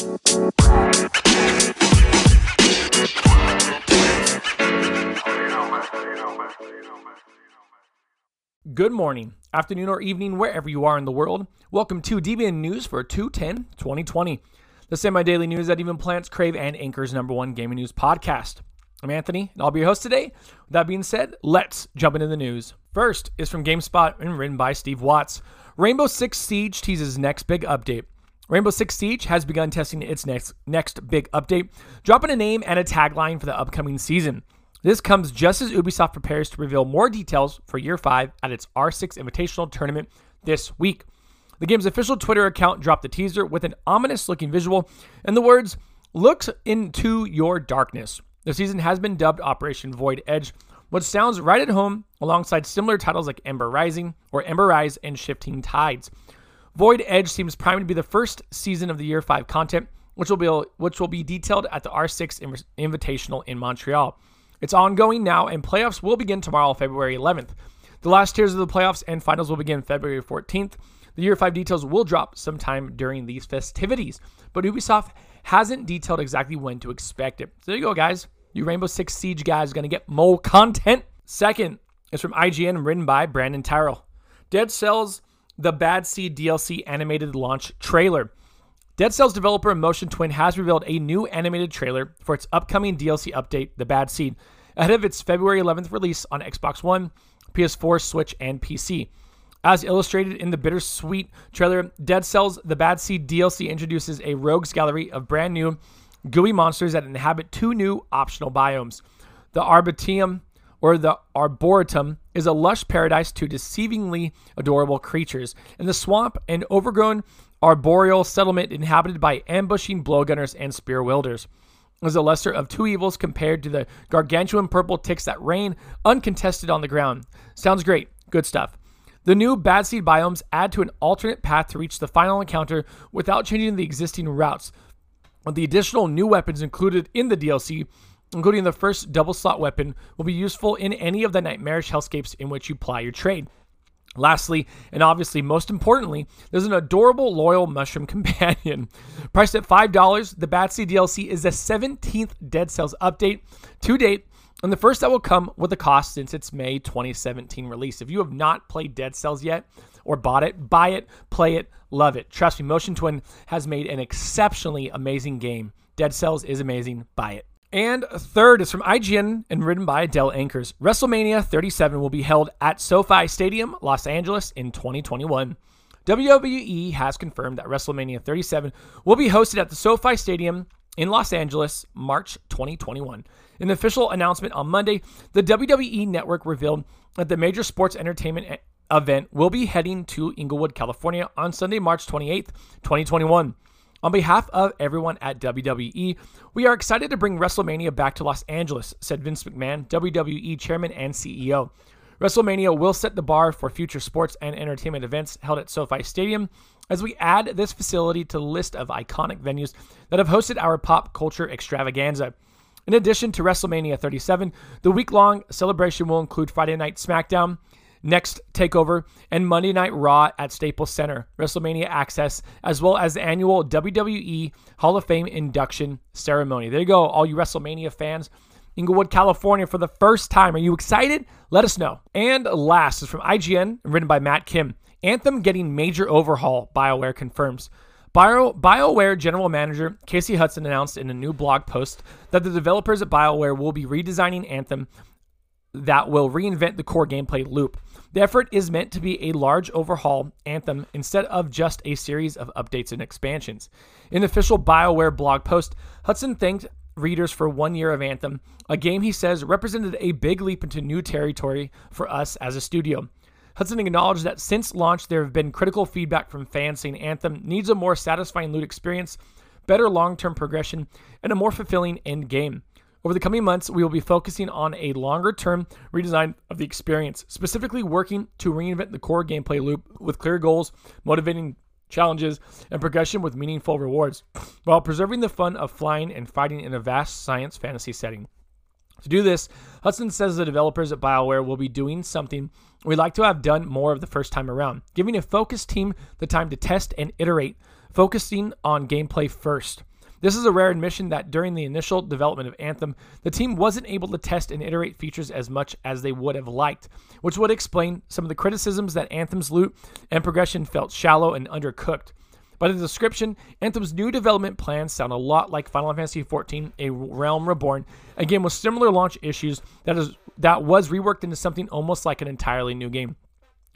Good morning, afternoon, or evening, wherever you are in the world. Welcome to DBN News for 210 2020, the semi daily news that even plants crave and anchors number one gaming news podcast. I'm Anthony, and I'll be your host today. With that being said, let's jump into the news. First is from GameSpot and written by Steve Watts. Rainbow Six Siege teases next big update. Rainbow Six Siege has begun testing its next next big update, dropping a name and a tagline for the upcoming season. This comes just as Ubisoft prepares to reveal more details for Year 5 at its R6 Invitational Tournament this week. The game's official Twitter account dropped the teaser with an ominous looking visual and the words, Looks into your darkness. The season has been dubbed Operation Void Edge, which sounds right at home alongside similar titles like Ember Rising or Ember Rise and Shifting Tides. Void Edge seems primed to be the first season of the Year 5 content, which will be, which will be detailed at the R6 Invitational in Montreal. It's ongoing now, and playoffs will begin tomorrow, February 11th. The last tiers of the playoffs and finals will begin February 14th. The Year 5 details will drop sometime during these festivities, but Ubisoft hasn't detailed exactly when to expect it. So there you go, guys. You Rainbow Six Siege guys are going to get more content. Second is from IGN, written by Brandon Tyrrell. Dead Cells, the Bad Seed DLC animated launch trailer. Dead Cells developer Motion Twin has revealed a new animated trailer for its upcoming DLC update, The Bad Seed, ahead of its February 11th release on Xbox One, PS4, Switch, and PC. As illustrated in the bittersweet trailer, Dead Cells The Bad Seed DLC introduces a rogues gallery of brand new gooey monsters that inhabit two new optional biomes. The Arboretum, or the Arboretum, is a lush paradise to deceivingly adorable creatures, and the swamp, an overgrown arboreal settlement inhabited by ambushing blowgunners and spear wielders. Is a lesser of two evils compared to the gargantuan purple ticks that reign uncontested on the ground. Sounds great. Good stuff. The new Bad Seed biomes add to an alternate path to reach the final encounter without changing the existing routes. With the additional new weapons included in the DLC, including the first double slot weapon, will be useful in any of the nightmarish hellscapes in which you ply your trade. Lastly, and obviously most importantly, there's an adorable loyal mushroom companion. Priced at $5, the Bad Seed DLC is the 17th Dead Cells update to date, and the first that will come with a cost since its May 2017 release. If you have not played Dead Cells yet or bought it, buy it, play it, love it. Trust me, Motion Twin has made an exceptionally amazing game. Dead Cells is amazing. Buy it. And third is from IGN and written by Adele Ankers. WrestleMania 37 will be held at SoFi Stadium, Los Angeles in 2021. WWE has confirmed that WrestleMania 37 will be hosted at the SoFi Stadium in Los Angeles, March 2021. In an official announcement on Monday, the WWE network revealed that the major sports entertainment event will be heading to Inglewood, California on Sunday, March 28th, 2021. On behalf of everyone at WWE, we are excited to bring WrestleMania back to Los Angeles, said Vince McMahon, WWE Chairman and CEO. WrestleMania will set the bar for future sports and entertainment events held at SoFi Stadium as we add this facility to the list of iconic venues that have hosted our pop culture extravaganza. In addition to WrestleMania 37, the week long celebration will include Friday Night SmackDown, NXT Takeover, and Monday Night Raw at Staples Center, WrestleMania Access, as well as the annual WWE Hall of Fame induction ceremony. There you go, all you WrestleMania fans. Inglewood, California for the first time. Are you excited? Let us know. And last is from IGN, written by Matt Kim. Anthem getting major overhaul, BioWare confirms. Bio, BioWare General Manager Casey Hudson announced in a new blog post that the developers at BioWare will be redesigning Anthem that will reinvent the core gameplay loop. The effort is meant to be a large overhaul Anthem instead of just a series of updates and expansions. In the official BioWare blog post, Hudson thanked readers for one year of Anthem, a game he says represented a big leap into new territory for us as a studio. Hudson acknowledged that since launch, there have been critical feedback from fans saying Anthem needs a more satisfying loot experience, better long term progression, and a more fulfilling end game. Over the coming months, we will be focusing on a longer term redesign of the experience, specifically working to reinvent the core gameplay loop with clear goals, motivating challenges, and progression with meaningful rewards, while preserving the fun of flying and fighting in a vast science fantasy setting. To do this, Hudson says the developers at BioWare will be doing something we'd like to have done more of the first time around, giving a focused team the time to test and iterate, focusing on gameplay first. This is a rare admission that during the initial development of Anthem, the team wasn't able to test and iterate features as much as they would have liked, which would explain some of the criticisms that Anthem's loot and progression felt shallow and undercooked. By the description, Anthem's new development plans sound a lot like Final Fantasy XIV: A Realm Reborn, a game with similar launch issues that is that was reworked into something almost like an entirely new game.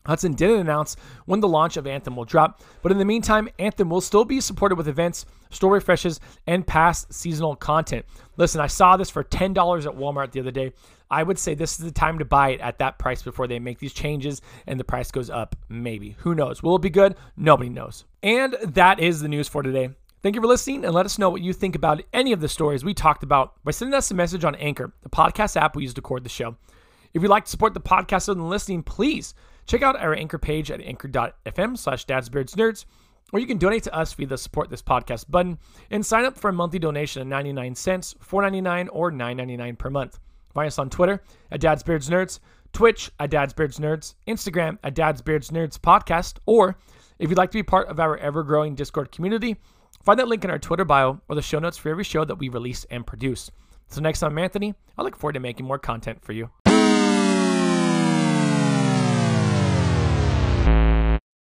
Hudson didn't announce when the launch of Anthem will drop, but in the meantime, Anthem will still be supported with events, store refreshes, and past seasonal content. Listen, I saw this for $10 at Walmart the other day. I would say this is the time to buy it at that price before they make these changes and the price goes up. Maybe. Who knows? Will it be good? Nobody knows. And that is the news for today. Thank you for listening and let us know what you think about any of the stories we talked about by sending us a message on Anchor, the podcast app we use to record the show. If you'd like to support the podcast than listening, please check out our Anchor page at anchor.fm slash dadsbeardsnerds, or you can donate to us via the support this podcast button and sign up for a monthly donation of 99 cents, 4.99 or 9.99 per month. Find us on Twitter at dadsbeardsnerds, Twitch at dadsbeardsnerds, Instagram at dadsbeardsnerds Podcast, or if you'd like to be part of our ever growing Discord community, find that link in our Twitter bio or the show notes for every show that we release and produce. So next time, Anthony, I look forward to making more content for you.